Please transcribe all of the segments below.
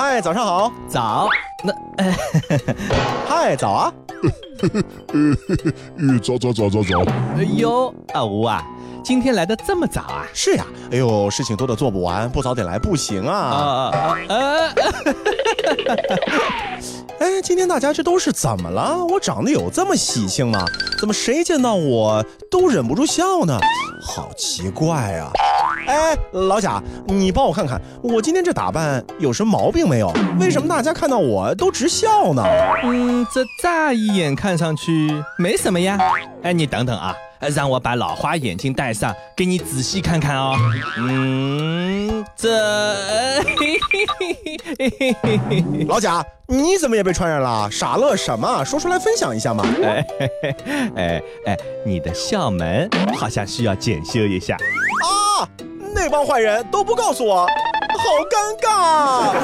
嗨，早上好。早，那，嗨，早啊。呃，早早早早早。哎呦，阿吴啊，今天来的这么早啊？是呀。哎呦，事情多的做不完，不早点来不行啊。啊啊啊！哎，今天大家这都是怎么了？我长得有这么喜庆吗？怎么谁见到我都忍不住笑呢？好奇怪啊！哎，老贾，你帮我看看，我今天这打扮有什么毛病没有？为什么大家看到我都直笑呢？嗯，这乍一眼看上去没什么呀。哎，你等等啊，让我把老花眼镜戴上，给你仔细看看哦。嗯，这，老贾，你怎么也被传染了？傻乐什么？说出来分享一下嘛。哎哎哎，你的校门好像需要检修一下。啊！那帮坏人都不告诉我，好尴尬。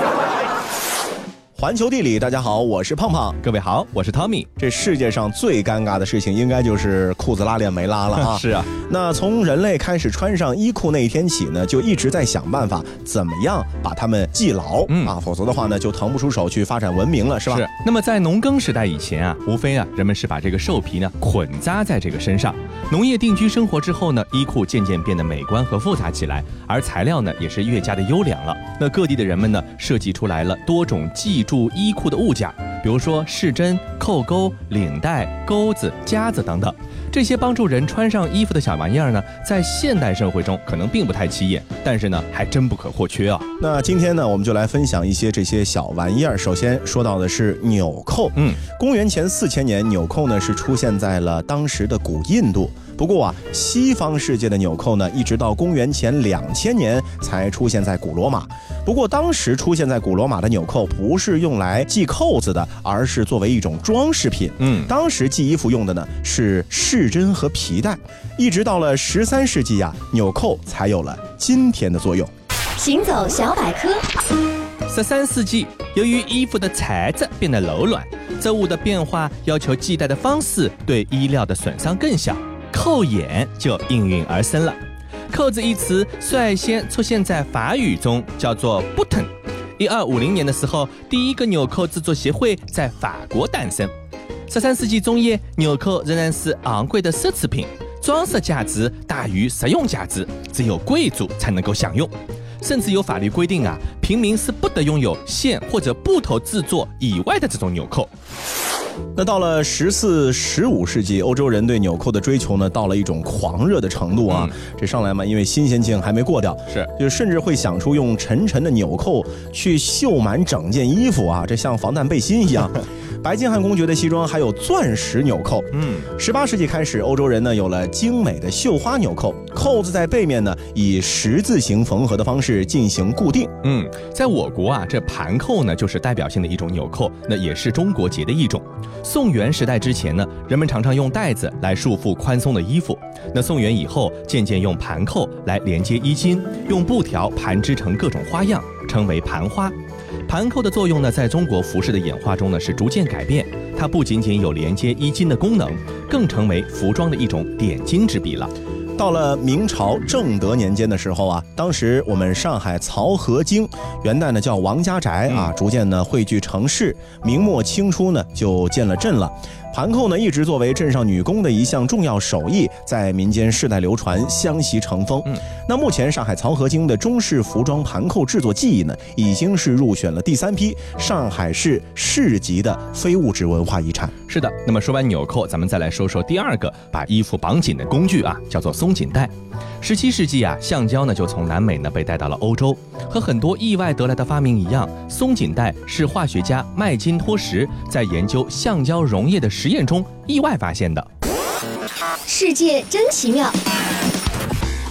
环球地理，大家好，我是胖胖。各位好，我是 Tommy。这世界上最尴尬的事情，应该就是裤子拉链没拉了啊！是啊，那从人类开始穿上衣裤那一天起呢，就一直在想办法怎么样把它们系牢啊，否则的话呢，就腾不出手去发展文明了，是吧？是。那么在农耕时代以前啊，无非啊，人们是把这个兽皮呢捆扎在这个身上。农业定居生活之后呢，衣裤渐渐变得美观和复杂起来，而材料呢也是越加的优良了。那各地的人们呢，设计出来了多种系住衣裤的物件，比如说饰针、扣钩、领带、钩子、夹子等等。这些帮助人穿上衣服的小玩意儿呢，在现代社会中可能并不太起眼，但是呢，还真不可或缺啊。那今天呢，我们就来分享一些这些小玩意儿。首先说到的是纽扣。嗯，公元前四千年，纽扣呢是出现在了当时的古印度。不过啊，西方世界的纽扣呢，一直到公元前两千年才出现在古罗马。不过当时出现在古罗马的纽扣不是用来系扣子的，而是作为一种装饰品。嗯，当时系衣服用的呢是饰针和皮带。一直到了十三世纪呀，纽扣才有了今天的作用。行走小百科。十三世纪，由于衣服的材质变得柔软，织物的变化要求系带的方式对衣料的损伤更小。扣眼就应运而生了。扣子一词率先出现在法语中，叫做 button。一二五零年的时候，第一个纽扣制作协会在法国诞生。十三世纪中叶，纽扣仍然是昂贵的奢侈品，装饰价值大于实用价值，只有贵族才能够享用。甚至有法律规定啊，平民是不得拥有线或者布头制作以外的这种纽扣。那到了十四、十五世纪，欧洲人对纽扣的追求呢，到了一种狂热的程度啊！这上来嘛，因为新鲜劲还没过掉，是，就甚至会想出用沉沉的纽扣去绣满整件衣服啊，这像防弹背心一样。白金汉公爵的西装还有钻石纽扣。嗯，十八世纪开始，欧洲人呢有了精美的绣花纽扣，扣子在背面呢以十字形缝合的方式进行固定。嗯，在我国啊，这盘扣呢就是代表性的一种纽扣，那也是中国结的一种。宋元时代之前呢，人们常常用带子来束缚宽松的衣服。那宋元以后，渐渐用盘扣来连接衣襟，用布条盘织成各种花样，称为盘花。盘扣的作用呢，在中国服饰的演化中呢，是逐渐改变。它不仅仅有连接衣襟的功能，更成为服装的一种点睛之笔了。到了明朝正德年间的时候啊，当时我们上海漕河泾，元代呢叫王家宅啊，逐渐呢汇聚城市。明末清初呢，就建了镇了。盘扣呢，一直作为镇上女工的一项重要手艺，在民间世代流传，相习成风。嗯，那目前上海漕河泾的中式服装盘扣制作技艺呢，已经是入选了第三批上海市市级的非物质文化遗产。是的，那么说完纽扣，咱们再来说说第二个把衣服绑紧的工具啊，叫做松紧带。十七世纪啊，橡胶呢就从南美呢被带到了欧洲，和很多意外得来的发明一样，松紧带是化学家麦金托什在研究橡胶溶液的实验中意外发现的。世界真奇妙！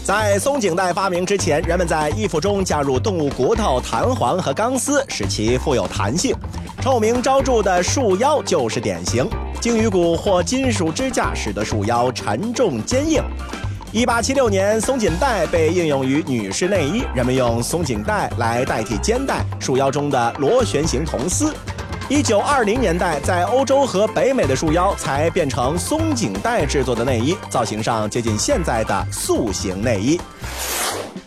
在松紧带发明之前，人们在衣服中加入动物骨头、弹簧和钢丝，使其富有弹性。臭名昭著的束腰就是典型，鲸鱼骨或金属支架使得束腰沉重坚硬。一八七六年，松紧带被应用于女士内衣，人们用松紧带来代替肩带、束腰中的螺旋形铜丝。一九二零年代，在欧洲和北美的束腰才变成松紧带制作的内衣，造型上接近现在的塑形内衣。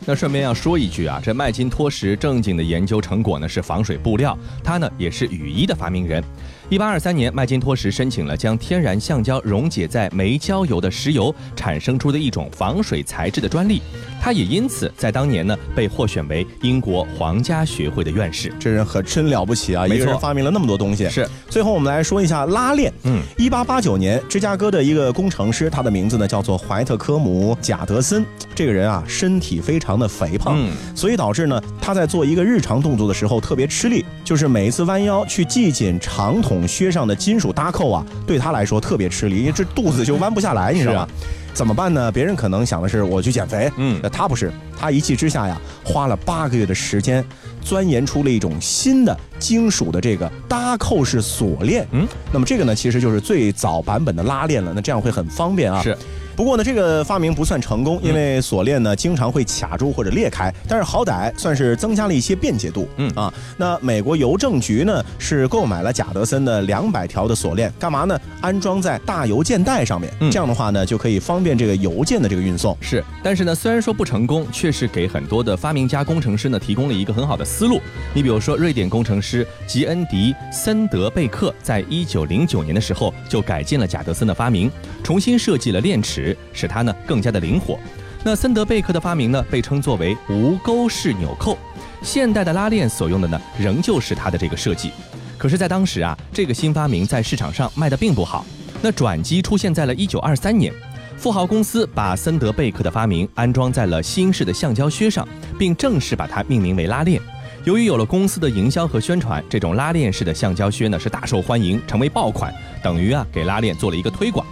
那顺便要说一句啊，这麦金托什正经的研究成果呢是防水布料，他呢也是雨衣的发明人。一八二三年，麦金托什申请了将天然橡胶溶解在煤焦油的石油产生出的一种防水材质的专利，他也因此在当年呢被获选为英国皇家学会的院士。这人可真了不起啊！一个人发明了那么多东西。是。最后我们来说一下拉链。嗯，一八八九年，芝加哥的一个工程师，他的名字呢叫做怀特科姆贾德森。这个人啊，身体非常的肥胖，所以导致呢他在做一个日常动作的时候特别吃力，就是每一次弯腰去系紧长筒。靴上的金属搭扣啊，对他来说特别吃力，因为这肚子就弯不下来，你知道吗？怎么办呢？别人可能想的是我去减肥，嗯，那他不是，他一气之下呀，花了八个月的时间，钻研出了一种新的金属的这个搭扣式锁链，嗯，那么这个呢，其实就是最早版本的拉链了，那这样会很方便啊。是。不过呢，这个发明不算成功，因为锁链呢经常会卡住或者裂开。但是好歹算是增加了一些便捷度。嗯啊，那美国邮政局呢是购买了贾德森的两百条的锁链，干嘛呢？安装在大邮件袋上面。这样的话呢，就可以方便这个邮件的这个运送。是，但是呢，虽然说不成功，却是给很多的发明家工程师呢提供了一个很好的思路。你比如说，瑞典工程师吉恩迪森德贝克在一九零九年的时候就改进了贾德森的发明，重新设计了链齿。使它呢更加的灵活。那森德贝克的发明呢，被称作为无钩式纽扣。现代的拉链所用的呢，仍旧是它的这个设计。可是，在当时啊，这个新发明在市场上卖的并不好。那转机出现在了一九二三年，富豪公司把森德贝克的发明安装在了新式的橡胶靴上，并正式把它命名为拉链。由于有了公司的营销和宣传，这种拉链式的橡胶靴呢是大受欢迎，成为爆款，等于啊给拉链做了一个推广。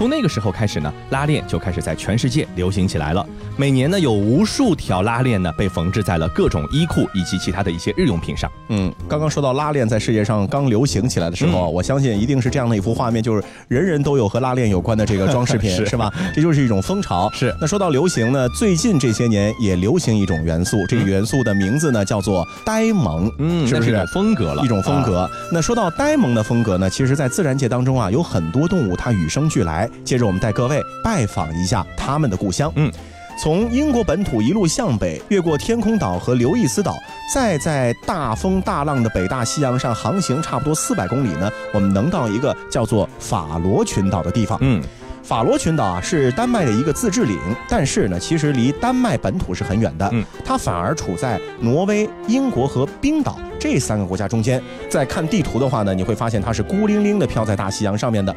从那个时候开始呢，拉链就开始在全世界流行起来了。每年呢，有无数条拉链呢被缝制在了各种衣裤以及其他的一些日用品上。嗯，刚刚说到拉链在世界上刚流行起来的时候，我相信一定是这样的一幅画面，就是人人都有和拉链有关的这个装饰品，是吧？这就是一种风潮。是。那说到流行呢，最近这些年也流行一种元素，这个元素的名字呢叫做呆萌。嗯，是不是风格了？一种风格。那说到呆萌的风格呢，其实，在自然界当中啊，有很多动物它与生俱来。接着我们带各位拜访一下他们的故乡。嗯，从英国本土一路向北，越过天空岛和刘易斯岛，再在大风大浪的北大西洋上航行差不多四百公里呢，我们能到一个叫做法罗群岛的地方。嗯，法罗群岛啊是丹麦的一个自治领，但是呢，其实离丹麦本土是很远的。嗯，它反而处在挪威、英国和冰岛这三个国家中间。在看地图的话呢，你会发现它是孤零零的飘在大西洋上面的。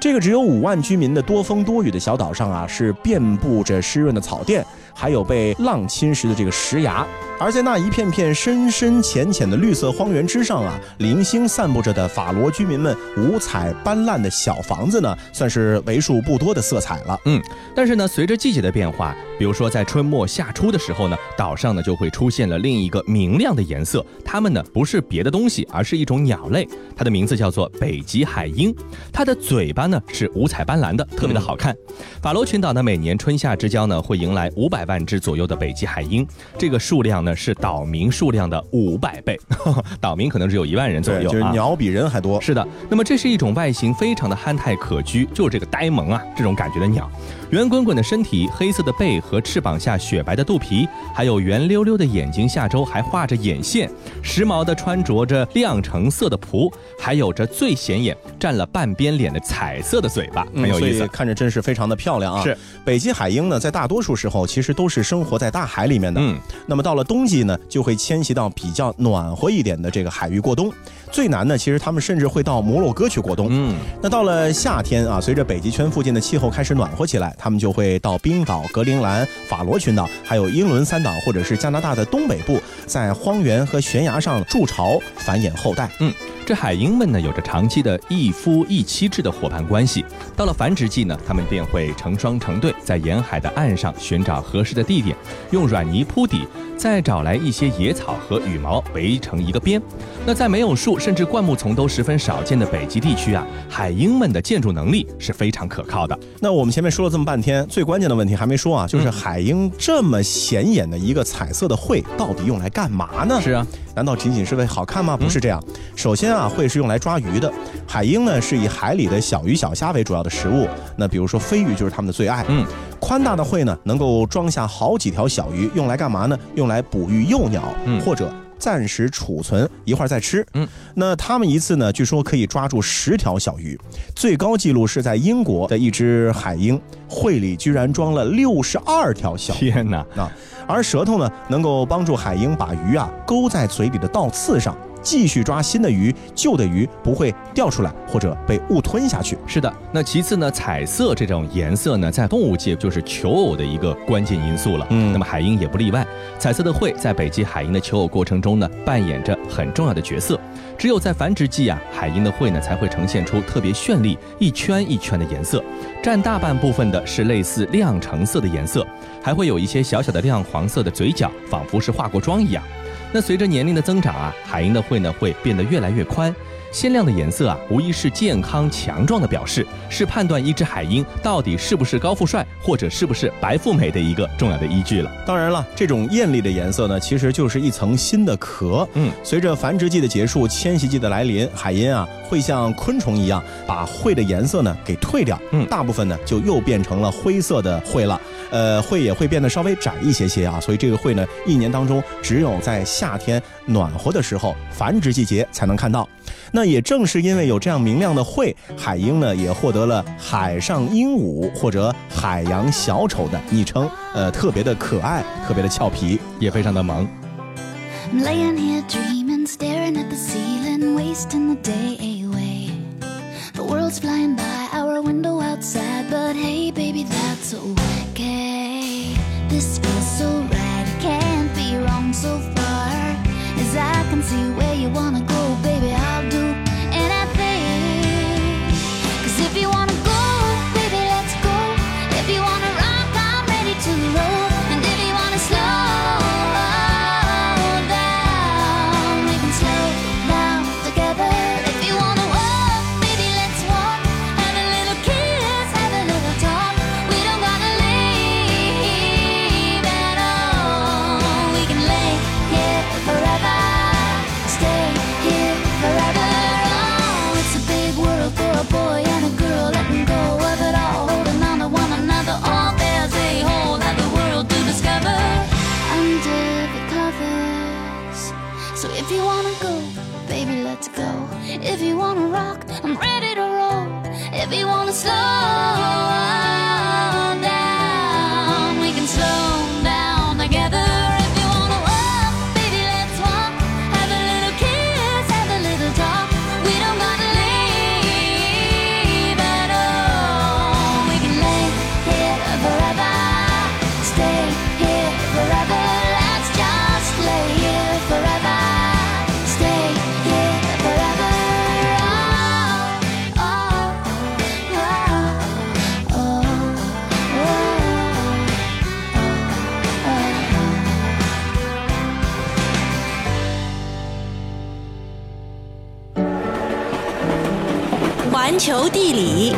这个只有五万居民的多风多雨的小岛上啊，是遍布着湿润的草甸。还有被浪侵蚀的这个石崖，而在那一片片深深浅浅的绿色荒原之上啊，零星散布着的法罗居民们五彩斑斓的小房子呢，算是为数不多的色彩了。嗯，但是呢，随着季节的变化，比如说在春末夏初的时候呢，岛上呢就会出现了另一个明亮的颜色，它们呢不是别的东西，而是一种鸟类，它的名字叫做北极海鹰，它的嘴巴呢是五彩斑斓的，特别的好看。法罗群岛呢，每年春夏之交呢，会迎来五百。万只左右的北极海鹰，这个数量呢是岛民数量的五百倍，岛民可能只有一万人左右，就是鸟比人还多。是的，那么这是一种外形非常的憨态可掬，就是这个呆萌啊这种感觉的鸟。圆滚滚的身体，黑色的背和翅膀下雪白的肚皮，还有圆溜溜的眼睛，下周还画着眼线，时髦的穿着着亮橙色的蹼，还有着最显眼占了半边脸的彩色的嘴巴，很有意思，看着真是非常的漂亮啊。是北极海鹰呢，在大多数时候其实都是生活在大海里面的，嗯，那么到了冬季呢，就会迁徙到比较暖和一点的这个海域过冬。最难呢，其实他们甚至会到摩洛哥去过冬。嗯，那到了夏天啊，随着北极圈附近的气候开始暖和起来。他们就会到冰岛、格陵兰、法罗群岛，还有英伦三岛，或者是加拿大的东北部，在荒原和悬崖上筑巢，繁衍后代。嗯。这海鹰们呢，有着长期的一夫一妻制的伙伴关系。到了繁殖季呢，它们便会成双成对，在沿海的岸上寻找合适的地点，用软泥铺底，再找来一些野草和羽毛围成一个边。那在没有树，甚至灌木丛都十分少见的北极地区啊，海鹰们的建筑能力是非常可靠的。那我们前面说了这么半天，最关键的问题还没说啊，就是海鹰这么显眼的一个彩色的喙，到底用来干嘛呢？是啊。难道仅仅是为好看吗？不是这样。首先啊，会是用来抓鱼的。海鹰呢是以海里的小鱼小虾为主要的食物。那比如说飞鱼就是它们的最爱。嗯。宽大的喙呢，能够装下好几条小鱼，用来干嘛呢？用来哺育幼鸟，或者。暂时储存一会儿再吃。嗯，那他们一次呢，据说可以抓住十条小鱼，最高记录是在英国的一只海鹰，喙里居然装了六十二条小鱼。天哪！啊，而舌头呢，能够帮助海鹰把鱼啊勾在嘴里的倒刺上。继续抓新的鱼，旧的鱼不会掉出来或者被误吞下去。是的，那其次呢，彩色这种颜色呢，在动物界就是求偶的一个关键因素了。嗯，那么海鹰也不例外。彩色的喙在北极海鹰的求偶过程中呢，扮演着很重要的角色。只有在繁殖季啊，海鹰的喙呢才会呈现出特别绚丽、一圈一圈的颜色，占大半部分的是类似亮橙色的颜色，还会有一些小小的亮黄色的嘴角，仿佛是化过妆一样。那随着年龄的增长啊，海鹰的会呢会变得越来越宽。鲜亮的颜色啊，无疑是健康强壮的表示，是判断一只海鹰到底是不是高富帅或者是不是白富美的一个重要的依据了。当然了，这种艳丽的颜色呢，其实就是一层新的壳。嗯，随着繁殖季的结束，迁徙季的来临，海鹰啊会像昆虫一样，把喙的颜色呢给褪掉。嗯，大部分呢就又变成了灰色的喙了。呃，喙也会变得稍微窄一些些啊。所以这个喙呢，一年当中只有在夏天暖和的时候，繁殖季节才能看到。那也正是因为有这样明亮的喙，海鹰呢也获得了“海上鹦鹉”或者“海洋小丑”的昵称，呃，特别的可爱，特别的俏皮，也非常的萌。We wanna slow. 球地理，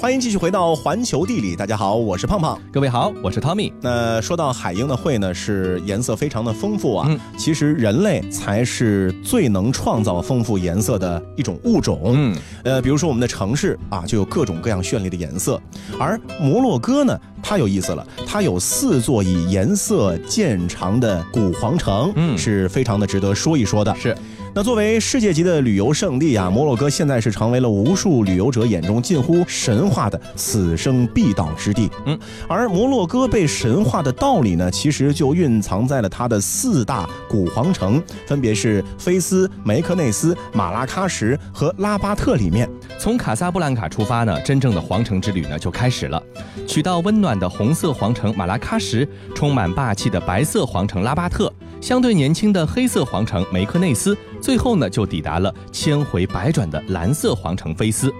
欢迎继续回到环球地理。大家好，我是胖胖。各位好，我是 Tommy。那说到海鹰的喙呢，是颜色非常的丰富啊。嗯，其实人类才是最能创造丰富颜色的一种物种。嗯，呃，比如说我们的城市啊，就有各种各样绚丽的颜色。而摩洛哥呢，它有意思了，它有四座以颜色见长的古皇城，嗯，是非常的值得说一说的。是。那作为世界级的旅游胜地啊，摩洛哥现在是成为了无数旅游者眼中近乎神话的此生必到之地。嗯，而摩洛哥被神话的道理呢，其实就蕴藏在了它的四大古皇城，分别是菲斯、梅克内斯、马拉喀什和拉巴特里面。从卡萨布兰卡出发呢，真正的皇城之旅呢就开始了。取到温暖的红色皇城马拉喀什，充满霸气的白色皇城拉巴特。相对年轻的黑色皇城梅克内斯，最后呢就抵达了千回百转的蓝色皇城菲斯。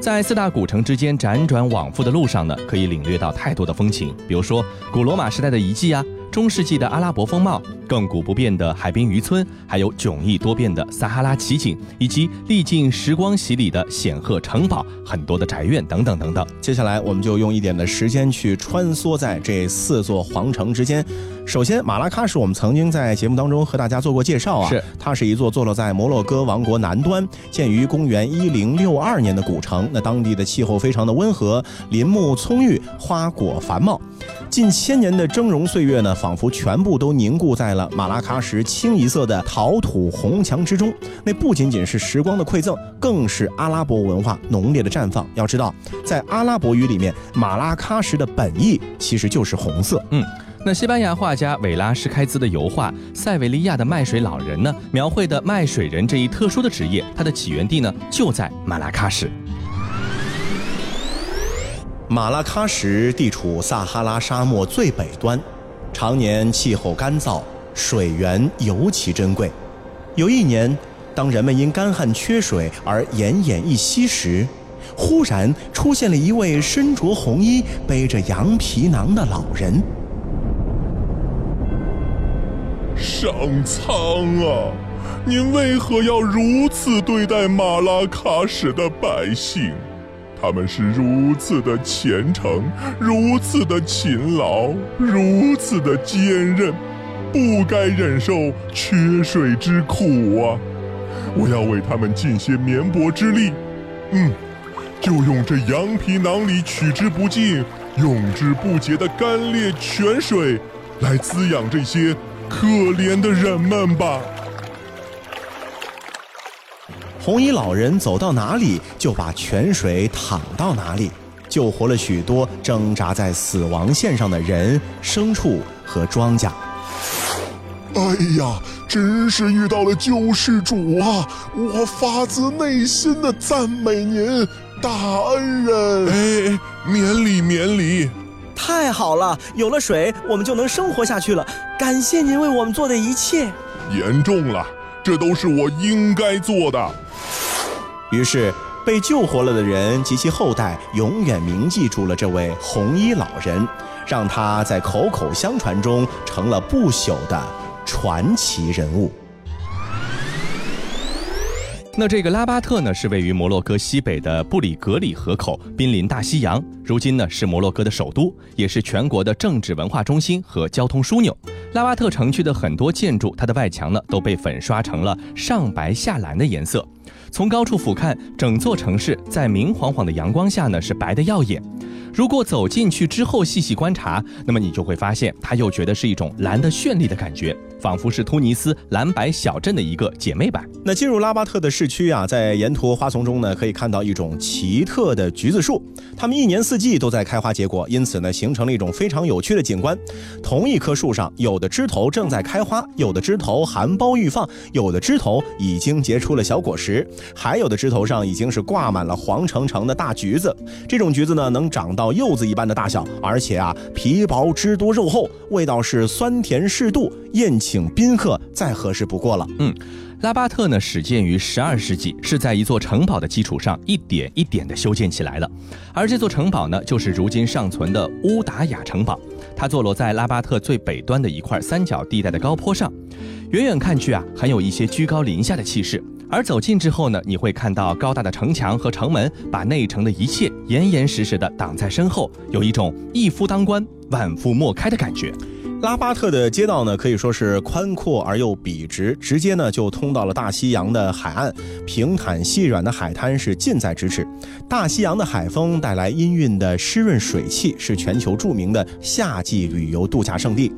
在四大古城之间辗转往复的路上呢，可以领略到太多的风情，比如说古罗马时代的遗迹啊，中世纪的阿拉伯风貌、亘古不变的海滨渔村，还有迥异多变的撒哈拉奇景，以及历尽时光洗礼的显赫城堡、很多的宅院等等等等。接下来，我们就用一点的时间去穿梭在这四座皇城之间。首先，马拉喀什我们曾经在节目当中和大家做过介绍啊，是它是一座坐落在摩洛哥王国南端、建于公元一零六二年的古城。那当地的气候非常的温和，林木葱郁，花果繁茂。近千年的峥嵘岁月呢，仿佛全部都凝固在了马拉喀什清一色的陶土红墙之中。那不仅仅是时光的馈赠，更是阿拉伯文化浓烈的绽放。要知道，在阿拉伯语里面，马拉喀什的本意其实就是红色。嗯。那西班牙画家韦拉施开兹的油画《塞维利亚的卖水老人》呢，描绘的卖水人这一特殊的职业，它的起源地呢就在马拉喀什。马拉喀什地处撒哈拉沙漠最北端，常年气候干燥，水源尤其珍贵。有一年，当人们因干旱缺水而奄奄一息时，忽然出现了一位身着红衣、背着羊皮囊的老人。上苍啊！您为何要如此对待马拉喀什的百姓？他们是如此的虔诚，如此的勤劳，如此的坚韧，不该忍受缺水之苦啊！我要为他们尽些绵薄之力。嗯，就用这羊皮囊里取之不尽、用之不竭的干裂泉水，来滋养这些。可怜的人们吧！红衣老人走到哪里，就把泉水淌到哪里，救活了许多挣扎在死亡线上的人、牲畜和庄稼。哎呀，真是遇到了救世主啊！我发自内心的赞美您，大恩人！哎，免礼，免礼。太好了，有了水，我们就能生活下去了。感谢您为我们做的一切。严重了，这都是我应该做的。于是，被救活了的人及其后代永远铭记住了这位红衣老人，让他在口口相传中成了不朽的传奇人物。那这个拉巴特呢，是位于摩洛哥西北的布里格里河口，濒临大西洋。如今呢，是摩洛哥的首都，也是全国的政治文化中心和交通枢纽。拉巴特城区的很多建筑，它的外墙呢，都被粉刷成了上白下蓝的颜色。从高处俯瞰，整座城市在明晃晃的阳光下呢，是白得耀眼。如果走进去之后细细观察，那么你就会发现，它又觉得是一种蓝的绚丽的感觉，仿佛是突尼斯蓝白小镇的一个姐妹版。那进入拉巴特的市区啊，在沿途花丛中呢，可以看到一种奇特的橘子树，它们一年四季都在开花结果，因此呢，形成了一种非常有趣的景观。同一棵树上，有的枝头正在开花，有的枝头含苞欲放，有的枝头已经结出了小果实，还有的枝头上已经是挂满了黄澄澄的大橘子。这种橘子呢，能长。到柚子一般的大小，而且啊皮薄汁多肉厚，味道是酸甜适度，宴请宾客再合适不过了。嗯，拉巴特呢始建于十二世纪，是在一座城堡的基础上一点一点的修建起来的。而这座城堡呢，就是如今尚存的乌达雅城堡，它坐落在拉巴特最北端的一块三角地带的高坡上，远远看去啊，很有一些居高临下的气势。而走近之后呢，你会看到高大的城墙和城门，把内城的一切严严实实的挡在身后，有一种一夫当关，万夫莫开的感觉。拉巴特的街道呢，可以说是宽阔而又笔直，直接呢就通到了大西洋的海岸，平坦细软的海滩是近在咫尺。大西洋的海风带来氤氲的湿润水汽，是全球著名的夏季旅游度假胜地。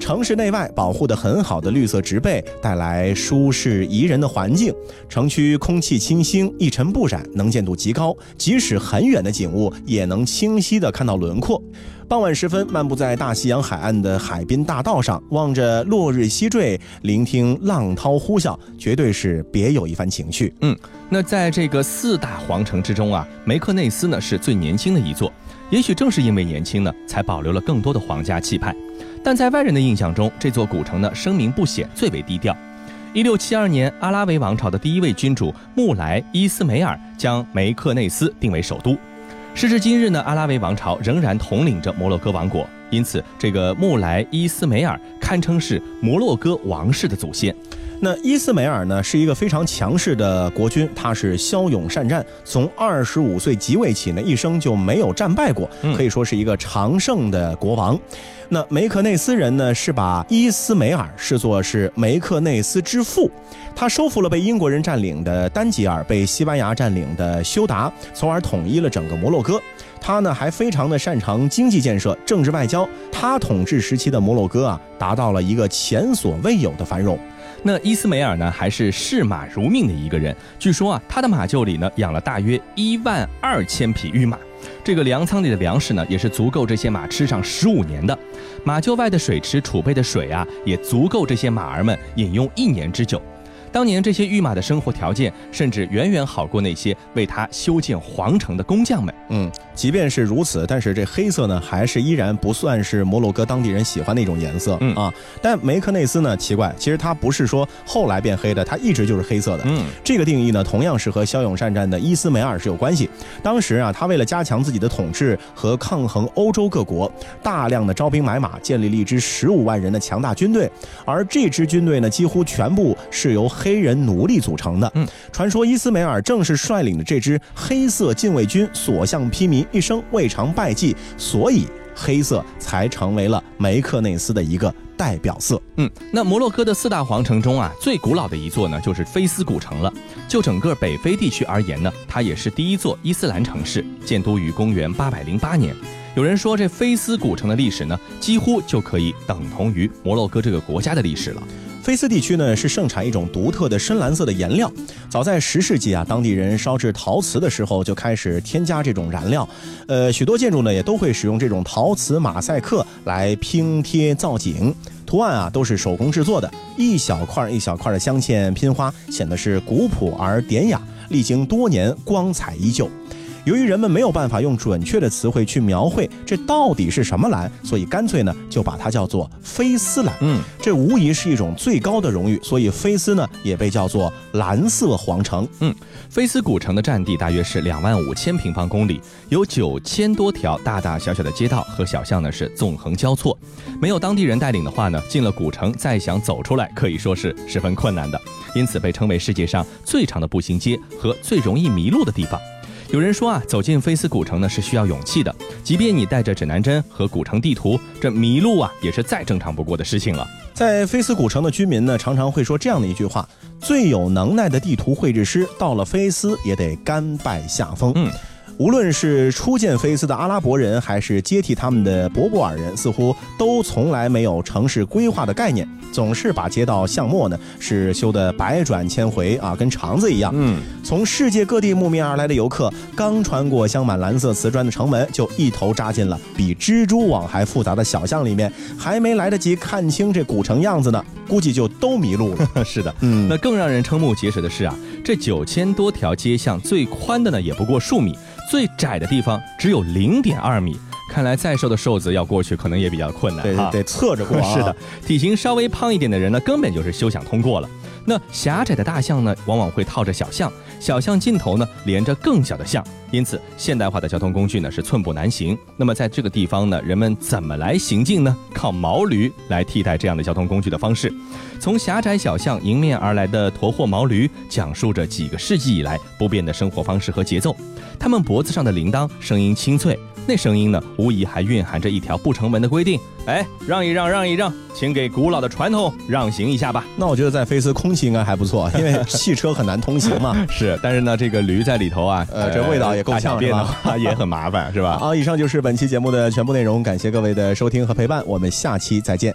城市内外保护的很好的绿色植被，带来舒适宜人的环境。城区空气清新，一尘不染，能见度极高，即使很远的景物也能清晰地看到轮廓。傍晚时分，漫步在大西洋海岸的海滨大道上，望着落日西坠，聆听浪涛呼啸，绝对是别有一番情趣。嗯，那在这个四大皇城之中啊，梅克内斯呢是最年轻的一座，也许正是因为年轻呢，才保留了更多的皇家气派。但在外人的印象中，这座古城呢声名不显，最为低调。一六七二年，阿拉维王朝的第一位君主穆莱伊斯梅尔将梅克内斯定为首都。时至今日呢，阿拉维王朝仍然统领着摩洛哥王国，因此这个穆莱伊斯梅尔堪称是摩洛哥王室的祖先。那伊斯梅尔呢，是一个非常强势的国君，他是骁勇善战，从二十五岁即位起呢，一生就没有战败过，可以说是一个常胜的国王。那梅克内斯人呢，是把伊斯梅尔视作是梅克内斯之父，他收复了被英国人占领的丹吉尔，被西班牙占领的休达，从而统一了整个摩洛哥。他呢，还非常的擅长经济建设、政治外交。他统治时期的摩洛哥啊，达到了一个前所未有的繁荣。那伊斯梅尔呢，还是视马如命的一个人。据说啊，他的马厩里呢养了大约一万二千匹御马，这个粮仓里的粮食呢也是足够这些马吃上十五年的。马厩外的水池储备的水啊，也足够这些马儿们饮用一年之久。当年这些御马的生活条件，甚至远远好过那些为他修建皇城的工匠们。嗯，即便是如此，但是这黑色呢，还是依然不算是摩洛哥当地人喜欢的一种颜色。嗯啊，但梅克内斯呢，奇怪，其实他不是说后来变黑的，他一直就是黑色的。嗯，这个定义呢，同样是和骁勇善战的伊斯梅尔是有关系。当时啊，他为了加强自己的统治和抗衡欧洲各国，大量的招兵买马，建立了一支十五万人的强大军队。而这支军队呢，几乎全部是由黑人奴隶组成的。嗯，传说伊斯梅尔正是率领的这支黑色禁卫军所向披靡，一生未尝败绩，所以黑色才成为了梅克内斯的一个代表色。嗯，那摩洛哥的四大皇城中啊，最古老的一座呢，就是菲斯古城了。就整个北非地区而言呢，它也是第一座伊斯兰城市，建都于公元八百零八年。有人说，这菲斯古城的历史呢，几乎就可以等同于摩洛哥这个国家的历史了。菲斯地区呢是盛产一种独特的深蓝色的颜料，早在十世纪啊，当地人烧制陶瓷的时候就开始添加这种燃料，呃，许多建筑呢也都会使用这种陶瓷马赛克来拼贴造景，图案啊都是手工制作的，一小块一小块的镶嵌拼花，显得是古朴而典雅，历经多年光彩依旧。由于人们没有办法用准确的词汇去描绘这到底是什么蓝，所以干脆呢就把它叫做菲斯蓝。嗯，这无疑是一种最高的荣誉，所以菲斯呢也被叫做蓝色皇城。嗯，菲斯古城的占地大约是两万五千平方公里，有九千多条大大小小的街道和小巷呢是纵横交错。没有当地人带领的话呢，进了古城再想走出来可以说是十分困难的，因此被称为世界上最长的步行街和最容易迷路的地方。有人说啊，走进菲斯古城呢是需要勇气的，即便你带着指南针和古城地图，这迷路啊也是再正常不过的事情了。在菲斯古城的居民呢，常常会说这样的一句话：最有能耐的地图绘制师到了菲斯也得甘拜下风。嗯。无论是初见菲斯的阿拉伯人，还是接替他们的博布尔人，似乎都从来没有城市规划的概念，总是把街道巷陌呢是修得百转千回啊，跟肠子一样。嗯，从世界各地慕名而来的游客，刚穿过镶满蓝色瓷砖的城门，就一头扎进了比蜘蛛网还复杂的小巷里面，还没来得及看清这古城样子呢，估计就都迷路了。是的，嗯，那更让人瞠目结舌的是啊，这九千多条街巷最宽的呢也不过数米。最窄的地方只有零点二米，看来再瘦的瘦子要过去可能也比较困难。对，得侧着过。是的，体型稍微胖一点的人呢，根本就是休想通过了。那狭窄的大巷呢，往往会套着小巷，小巷尽头呢连着更小的巷，因此现代化的交通工具呢是寸步难行。那么在这个地方呢，人们怎么来行进呢？靠毛驴来替代这样的交通工具的方式。从狭窄小巷迎面而来的驮货毛驴，讲述着几个世纪以来不变的生活方式和节奏。他们脖子上的铃铛声音清脆，那声音呢，无疑还蕴含着一条不成文的规定。哎，让一让，让一让，请给古老的传统让行一下吧。那我觉得在菲斯空气应该还不错，因为汽车很难通行嘛。是，但是呢，这个驴在里头啊，呃，这味道也够呛，的话？也很麻烦，是吧？好，以上就是本期节目的全部内容，感谢各位的收听和陪伴，我们下期再见。